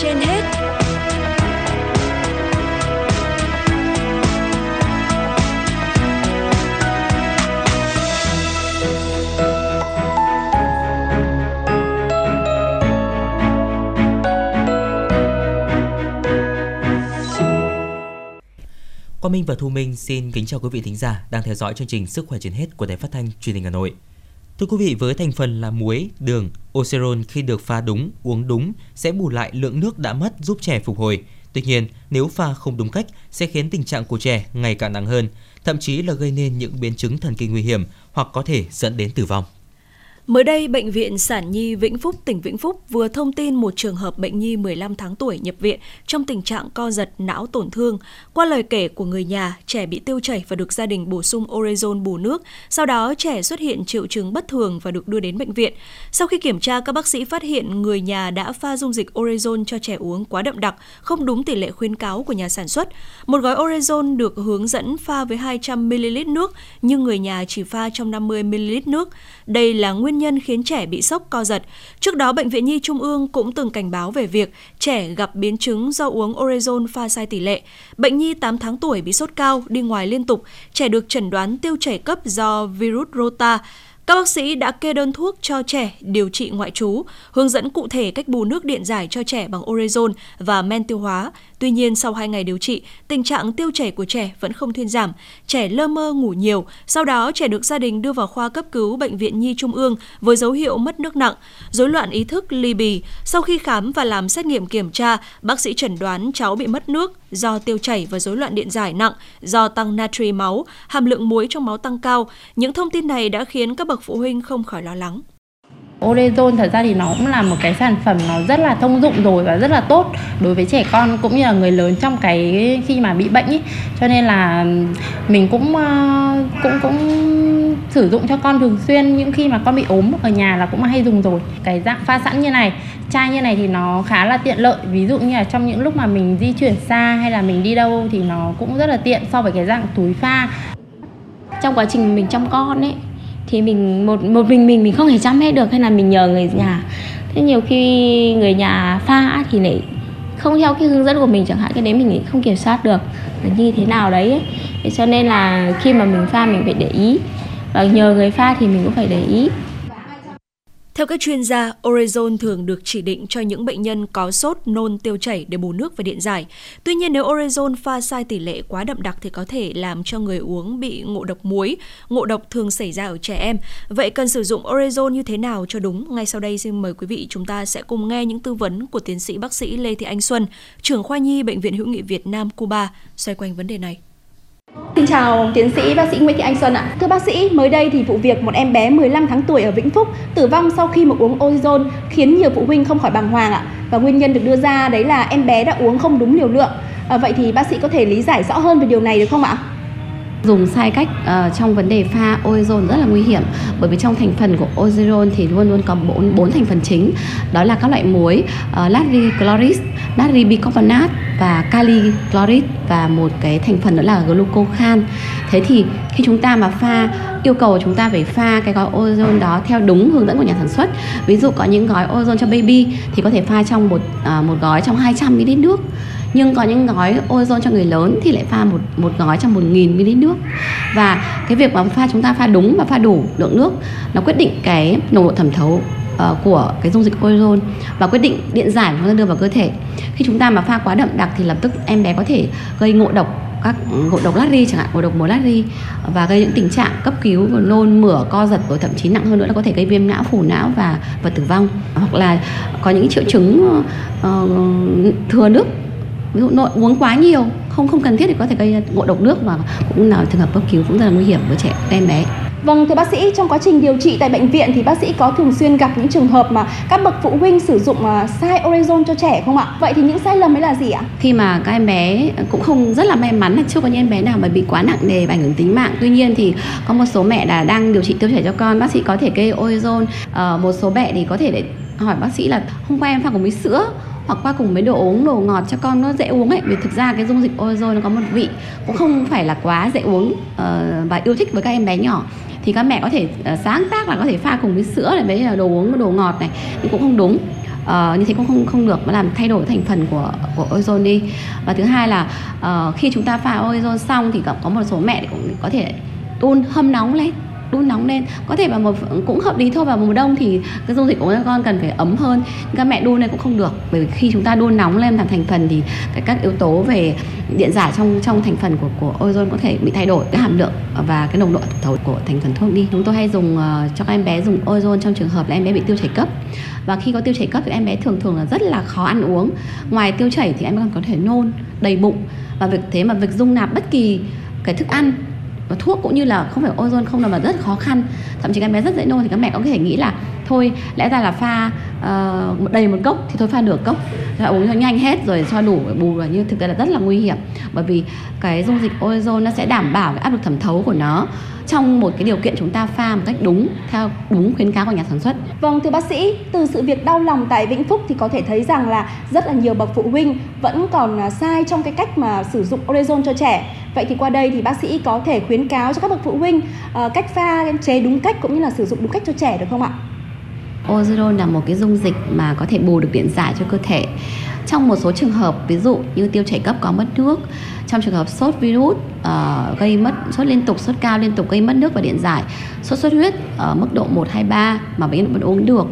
trên hết Quang Minh và Thu Minh xin kính chào quý vị thính giả đang theo dõi chương trình Sức khỏe trên hết của Đài Phát thanh Truyền hình Hà Nội. Thưa quý vị, với thành phần là muối, đường, Oceron khi được pha đúng, uống đúng sẽ bù lại lượng nước đã mất giúp trẻ phục hồi. Tuy nhiên, nếu pha không đúng cách sẽ khiến tình trạng của trẻ ngày càng nặng hơn, thậm chí là gây nên những biến chứng thần kinh nguy hiểm hoặc có thể dẫn đến tử vong. Mới đây, Bệnh viện Sản Nhi Vĩnh Phúc, tỉnh Vĩnh Phúc vừa thông tin một trường hợp bệnh nhi 15 tháng tuổi nhập viện trong tình trạng co giật não tổn thương. Qua lời kể của người nhà, trẻ bị tiêu chảy và được gia đình bổ sung orezon bù nước. Sau đó, trẻ xuất hiện triệu chứng bất thường và được đưa đến bệnh viện. Sau khi kiểm tra, các bác sĩ phát hiện người nhà đã pha dung dịch orezon cho trẻ uống quá đậm đặc, không đúng tỷ lệ khuyến cáo của nhà sản xuất. Một gói orezon được hướng dẫn pha với 200ml nước, nhưng người nhà chỉ pha trong 50ml nước. Đây là nguyên nguyên nhân khiến trẻ bị sốc co giật. Trước đó, Bệnh viện Nhi Trung ương cũng từng cảnh báo về việc trẻ gặp biến chứng do uống orezon pha sai tỷ lệ. Bệnh nhi 8 tháng tuổi bị sốt cao, đi ngoài liên tục, trẻ được chẩn đoán tiêu chảy cấp do virus rota. Các bác sĩ đã kê đơn thuốc cho trẻ điều trị ngoại trú, hướng dẫn cụ thể cách bù nước điện giải cho trẻ bằng orezon và men tiêu hóa. Tuy nhiên, sau 2 ngày điều trị, tình trạng tiêu chảy của trẻ vẫn không thuyên giảm. Trẻ lơ mơ ngủ nhiều, sau đó trẻ được gia đình đưa vào khoa cấp cứu Bệnh viện Nhi Trung ương với dấu hiệu mất nước nặng, rối loạn ý thức, ly bì. Sau khi khám và làm xét nghiệm kiểm tra, bác sĩ chẩn đoán cháu bị mất nước do tiêu chảy và rối loạn điện giải nặng, do tăng natri máu, hàm lượng muối trong máu tăng cao. Những thông tin này đã khiến các bậc phụ huynh không khỏi lo lắng. Orezon thật ra thì nó cũng là một cái sản phẩm nó rất là thông dụng rồi và rất là tốt đối với trẻ con cũng như là người lớn trong cái khi mà bị bệnh ý. Cho nên là mình cũng cũng cũng sử dụng cho con thường xuyên những khi mà con bị ốm ở nhà là cũng hay dùng rồi. Cái dạng pha sẵn như này, chai như này thì nó khá là tiện lợi. Ví dụ như là trong những lúc mà mình di chuyển xa hay là mình đi đâu thì nó cũng rất là tiện so với cái dạng túi pha. Trong quá trình mình chăm con ấy thì mình, một một mình mình mình không thể chăm hết được hay là mình nhờ người nhà. Thế nhiều khi người nhà pha thì lại không theo cái hướng dẫn của mình, chẳng hạn cái đấy mình không kiểm soát được. Là như thế nào đấy ấy. Thế cho nên là khi mà mình pha mình phải để ý. Và nhờ người pha thì mình cũng phải để ý theo các chuyên gia, Orezon thường được chỉ định cho những bệnh nhân có sốt, nôn, tiêu chảy để bù nước và điện giải. Tuy nhiên nếu Orezon pha sai tỷ lệ quá đậm đặc thì có thể làm cho người uống bị ngộ độc muối. Ngộ độc thường xảy ra ở trẻ em. Vậy cần sử dụng Orezon như thế nào cho đúng? Ngay sau đây xin mời quý vị chúng ta sẽ cùng nghe những tư vấn của tiến sĩ bác sĩ Lê Thị Anh Xuân, trưởng khoa nhi Bệnh viện Hữu nghị Việt Nam Cuba xoay quanh vấn đề này. Xin chào tiến sĩ bác sĩ Nguyễn Thị Anh Xuân ạ. Thưa bác sĩ, mới đây thì vụ việc một em bé 15 tháng tuổi ở Vĩnh Phúc tử vong sau khi một uống ozone khiến nhiều phụ huynh không khỏi bàng hoàng ạ. Và nguyên nhân được đưa ra đấy là em bé đã uống không đúng liều lượng. À, vậy thì bác sĩ có thể lý giải rõ hơn về điều này được không ạ? Dùng sai cách uh, trong vấn đề pha ozone rất là nguy hiểm bởi vì trong thành phần của ozone thì luôn luôn có bốn bốn thành phần chính đó là các loại muối ờ, uh, natri chloris, natri bicarbonate và kali chlorid và một cái thành phần nữa là glucocan. Thế thì khi chúng ta mà pha yêu cầu chúng ta phải pha cái gói ozone đó theo đúng hướng dẫn của nhà sản xuất. Ví dụ có những gói ozone cho baby thì có thể pha trong một à, một gói trong 200 ml nước. Nhưng có những gói ozone cho người lớn thì lại pha một một gói trong 1000 ml nước. Và cái việc mà pha chúng ta pha đúng và pha đủ lượng nước nó quyết định cái nồng độ thẩm thấu uh, của cái dung dịch ozone và quyết định điện giải mà chúng ta đưa vào cơ thể. Khi chúng ta mà pha quá đậm đặc thì lập tức em bé có thể gây ngộ độc các ngộ độc latri chẳng hạn ngộ độc muối latri và gây những tình trạng cấp cứu nôn mửa co giật và thậm chí nặng hơn nữa là có thể gây viêm não phủ não và và tử vong. Hoặc là có những triệu chứng uh, thừa nước ví dụ nội uống quá nhiều không không cần thiết thì có thể gây ngộ độc nước và cũng là trường hợp cấp cứu cũng rất là nguy hiểm với trẻ em bé. Vâng, thưa bác sĩ, trong quá trình điều trị tại bệnh viện thì bác sĩ có thường xuyên gặp những trường hợp mà các bậc phụ huynh sử dụng à, uh, sai orezon cho trẻ không ạ? Vậy thì những sai lầm ấy là gì ạ? Khi mà các em bé cũng không rất là may mắn là chưa có những em bé nào mà bị quá nặng nề và ảnh hưởng tính mạng. Tuy nhiên thì có một số mẹ là đang điều trị tiêu chảy cho con, bác sĩ có thể kê orezon. Uh, ờ, một số mẹ thì có thể để hỏi bác sĩ là hôm qua em pha cùng với sữa hoặc qua cùng với đồ uống đồ ngọt cho con nó dễ uống ấy vì thực ra cái dung dịch ozone nó có một vị cũng không phải là quá dễ uống uh, và yêu thích với các em bé nhỏ thì các mẹ có thể uh, sáng tác là có thể pha cùng với sữa này với đồ uống đồ ngọt này thì cũng không đúng. Uh, như thế cũng không không được mà làm thay đổi thành phần của của ozone đi. Và thứ hai là uh, khi chúng ta pha ozone xong thì có một số mẹ cũng có thể đun hâm nóng lên đun nóng lên. Có thể vào một cũng hợp lý thôi vào mùa đông thì cái dung dịch của các con cần phải ấm hơn. Các mẹ đun lên cũng không được bởi vì khi chúng ta đun nóng lên làm thành phần thì cái các yếu tố về điện giải trong trong thành phần của của ozone có thể bị thay đổi cái hàm lượng và cái nồng độ thấu của thành phần thuốc đi. Chúng tôi hay dùng uh, cho các em bé dùng ozone trong trường hợp là em bé bị tiêu chảy cấp. Và khi có tiêu chảy cấp thì em bé thường thường là rất là khó ăn uống. Ngoài tiêu chảy thì em bé còn có thể nôn đầy bụng. Và việc thế mà việc dung nạp bất kỳ cái thức ăn và thuốc cũng như là không phải ozone không là mà rất khó khăn. Thậm chí các bé rất dễ nôn thì các mẹ có thể nghĩ là thôi lẽ ra là pha uh, đầy một cốc thì thôi pha nửa cốc cho uống cho nhanh hết rồi cho đủ bù là như thực tế là rất là nguy hiểm bởi vì cái dung dịch ozone nó sẽ đảm bảo cái áp lực thẩm thấu của nó trong một cái điều kiện chúng ta pha một cách đúng theo đúng khuyến cáo của nhà sản xuất. Vâng thưa bác sĩ, từ sự việc đau lòng tại Vĩnh Phúc thì có thể thấy rằng là rất là nhiều bậc phụ huynh vẫn còn à, sai trong cái cách mà sử dụng orezon cho trẻ. Vậy thì qua đây thì bác sĩ có thể khuyến cáo cho các bậc phụ huynh uh, cách pha chế đúng cách cũng như là sử dụng đúng cách cho trẻ được không ạ? Ozerol là một cái dung dịch mà có thể bù được điện giải cho cơ thể. Trong một số trường hợp ví dụ như tiêu chảy cấp có mất nước, trong trường hợp sốt virus uh, gây mất sốt liên tục, sốt cao liên tục gây mất nước và điện giải, sốt xuất huyết ở mức độ 1 2 3 mà bệnh nhân vẫn uống được.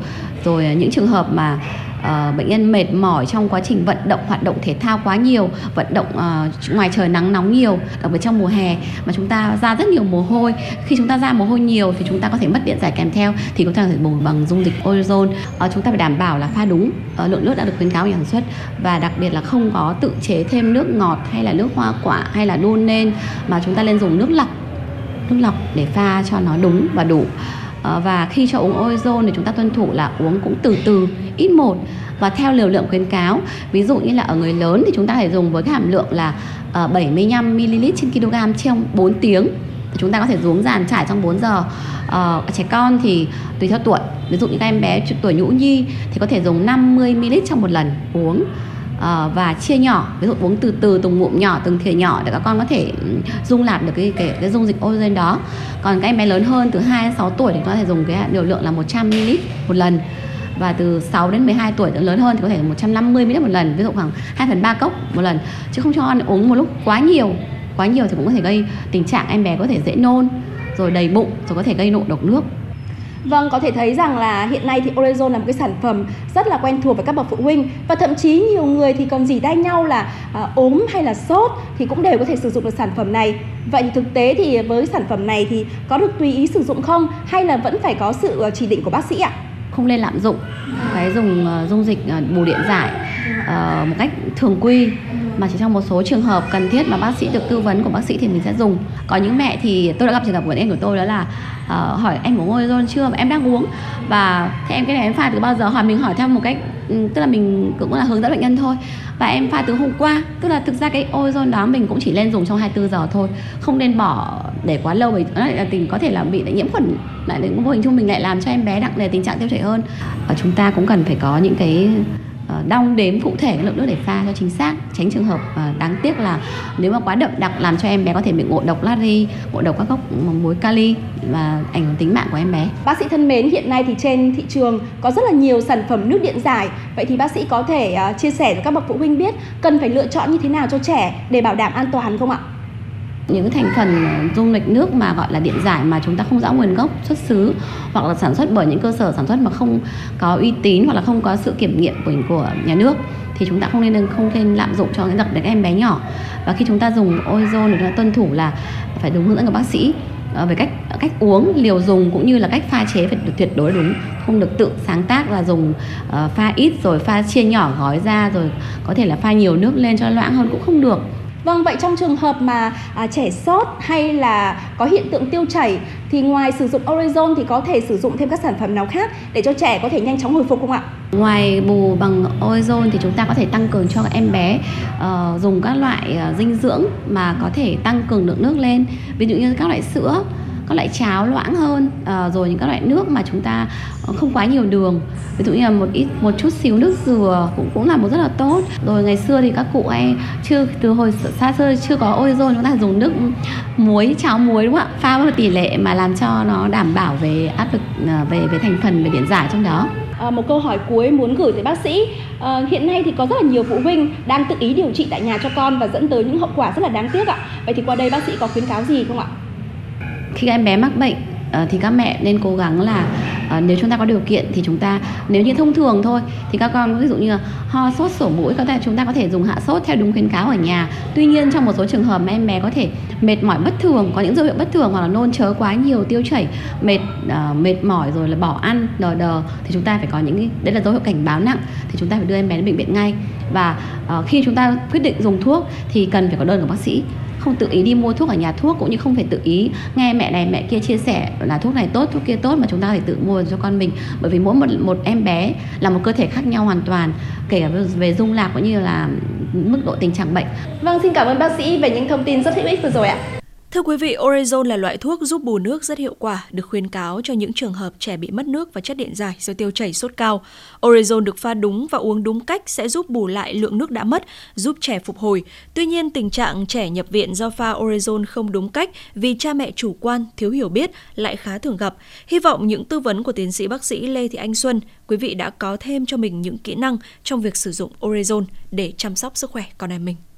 Rồi ờ, những trường hợp mà uh, bệnh nhân mệt mỏi trong quá trình vận động hoạt động thể thao quá nhiều vận động uh, ngoài trời nắng nóng nhiều đặc biệt trong mùa hè mà chúng ta ra rất nhiều mồ hôi. Khi chúng ta ra mồ hôi nhiều thì chúng ta có thể mất điện giải kèm theo thì có thể phải bù bằng dung dịch ozone. Uh, chúng ta phải đảm bảo là pha đúng. Uh, lượng nước đã được khuyến cáo nhà sản xuất và đặc biệt là không có tự chế thêm nước ngọt hay là nước hoa quả hay là đun lên mà chúng ta nên dùng nước lọc nước lọc để pha cho nó đúng và đủ. Ờ, và khi cho uống ozone thì chúng ta tuân thủ là uống cũng từ từ ít một. Và theo liều lượng khuyến cáo ví dụ như là ở người lớn thì chúng ta phải dùng với cái hàm lượng là ờ, 75 ml trên kg trong 4 tiếng. Chúng ta có thể uống dàn trải trong 4 giờ. À, trẻ con thì tùy theo tuổi. Ví dụ như các em bé tuổi nhũ nhi thì có thể dùng 50 ml trong một lần uống uh, và chia nhỏ ví dụ uống từ từ từng ngụm nhỏ từng thìa nhỏ để các con có thể dung nạp được cái cái, cái dung dịch oxygen đó. Còn các em bé lớn hơn từ 2 đến 6 tuổi thì có thể dùng cái liều lượng là 100 ml một lần. Và từ 6 đến 12 tuổi lớn hơn thì có thể 150 ml một lần ví dụ khoảng 2 phần 3 cốc một lần. Chứ không cho con uống một lúc quá nhiều quá nhiều thì cũng có thể gây tình trạng em bé có thể dễ nôn rồi đầy bụng rồi có thể gây nộ độc nước. Vâng, có thể thấy rằng là hiện nay thì Orezon là một cái sản phẩm rất là quen thuộc với các bậc phụ huynh và thậm chí nhiều người thì còn dỉ tay nhau là à, ốm hay là sốt thì cũng đều có thể sử dụng được sản phẩm này. Vậy thì thực tế thì với sản phẩm này thì có được tùy ý sử dụng không hay là vẫn phải có sự ờ, chỉ định của bác sĩ ạ? Không nên lạm dụng cái dùng uh, dung dịch ờ, uh, bù điện giải uh, một cách thường quy mà chỉ trong một số trường hợp cần thiết mà bác sĩ được tư vấn của bác sĩ thì mình sẽ dùng. Có những mẹ thì tôi đã gặp trường hợp của em của tôi đó là uh, hỏi em uống ozone chưa và em đang uống. Và thế em cái này em pha từ bao giờ? Hỏi mình hỏi theo một cách ừ, tức là mình cũng là hướng dẫn bệnh nhân thôi. Và em pha từ hôm qua tức là thực ra cái ozone đó mình cũng chỉ lên dùng trong 24 giờ thôi. Không nên bỏ để quá lâu vì nó là tình có thể là bị nhiễm khuẩn lại đến vô hình chung mình lại làm cho em bé nặng nề tình trạng tiêu chảy hơn. Và chúng ta cũng cần phải có những cái Ờ, đong đếm cụ thể lượng nước để pha cho chính xác, tránh trường hợp ờ, đáng tiếc là nếu mà quá đậm đặc làm cho em bé có thể bị ngộ độc natri ngộ độc các gốc muối kali và ảnh hưởng tính mạng của em bé. Bác sĩ thân mến, hiện nay thì trên thị trường có rất là nhiều sản phẩm nước điện giải. Vậy thì bác sĩ có thể ờ, chia sẻ cho các bậc phụ huynh biết cần phải lựa chọn như thế nào cho trẻ để bảo đảm an toàn không ạ? Những thành phần dung dịch nước mà gọi là điện giải mà chúng ta không rõ nguồn gốc xuất xứ hoặc là sản xuất bởi những cơ sở sản xuất mà không có uy tín hoặc là không có sự kiểm nghiệm của của nhà nước thì chúng ta không nên không nên lạm dụng cho những đặc đến em bé nhỏ. Và khi chúng ta dùng ozone thì chúng ta tuân thủ là phải đúng hướng dẫn của bác sĩ ờ, về cách cách uống liều dùng cũng như là cách pha chế phải được tuyệt đối đúng không được tự sáng tác là dùng uh, pha ít rồi pha chia nhỏ gói ra rồi có thể là pha nhiều nước lên cho loãng hơn cũng không được. Vâng, vậy trong trường hợp mà à, trẻ sốt hay là có hiện tượng tiêu chảy thì ngoài sử dụng Orezon thì có thể sử dụng thêm các sản phẩm nào khác để cho trẻ có thể nhanh chóng hồi phục không ạ? Ngoài bù bằng Orezon thì chúng ta có thể tăng cường cho các em bé uh, dùng các loại uh, dinh dưỡng mà có thể tăng cường lượng nước lên, ví dụ như các loại sữa các loại cháo loãng hơn à, rồi những các loại nước mà chúng ta ờ, không quá nhiều đường ví dụ như là một ít một chút xíu nước dừa cũng cũng là một rất là tốt rồi ngày xưa thì các cụ hay chưa từ hồi xa xưa chưa có ozone chúng ta dùng nước muối cháo muối đúng không ạ pha với tỷ lệ mà làm cho nó đảm bảo về áp lực ờ, về về thành phần về điện giải trong đó À, một câu hỏi cuối muốn gửi tới bác sĩ. À, hiện nay thì có rất là nhiều phụ huynh đang tự ý điều trị tại nhà cho con và dẫn tới những hậu quả rất là đáng tiếc ạ. Vậy thì qua đây bác sĩ có khuyến cáo gì không ạ? Khi các em bé mắc bệnh ờ, thì các mẹ nên cố gắng là ờ, nếu chúng ta có điều kiện thì chúng ta nếu như thông thường thôi thì các con ví dụ như là ho sốt sổ mũi có thể chúng ta có thể dùng hạ sốt theo đúng khuyến cáo ở nhà. Tuy nhiên trong một số trường hợp mà em bé có thể mệt mỏi bất thường có những dấu hiệu bất thường hoặc là nôn chớ quá nhiều tiêu chảy mệt uh, mệt mỏi rồi là bỏ ăn đờ đờ thì chúng ta phải có những cái đấy là dấu hiệu cảnh báo nặng thì chúng ta phải đưa em bé đến bệnh viện ngay. Và uh, khi chúng ta quyết định dùng thuốc thì cần phải có đơn của bác sĩ không tự ý đi mua thuốc ở nhà thuốc cũng như không phải tự ý nghe mẹ này mẹ kia chia sẻ là thuốc này tốt thuốc kia tốt mà chúng ta phải tự mua cho con mình bởi vì mỗi một một em bé là một cơ thể khác nhau hoàn toàn kể cả về dung lạc cũng như là mức độ tình trạng bệnh. Vâng, xin cảm ơn bác sĩ về những thông tin rất hữu ích vừa rồi ạ. Thưa quý vị, Orezon là loại thuốc giúp bù nước rất hiệu quả, được khuyến cáo cho những trường hợp trẻ bị mất nước và chất điện giải do tiêu chảy sốt cao. Orezon được pha đúng và uống đúng cách sẽ giúp bù lại lượng nước đã mất, giúp trẻ phục hồi. Tuy nhiên, tình trạng trẻ nhập viện do pha Orezon không đúng cách vì cha mẹ chủ quan, thiếu hiểu biết lại khá thường gặp. Hy vọng những tư vấn của tiến sĩ bác sĩ Lê Thị Anh Xuân, quý vị đã có thêm cho mình những kỹ năng trong việc sử dụng Orezon để chăm sóc sức khỏe con em mình.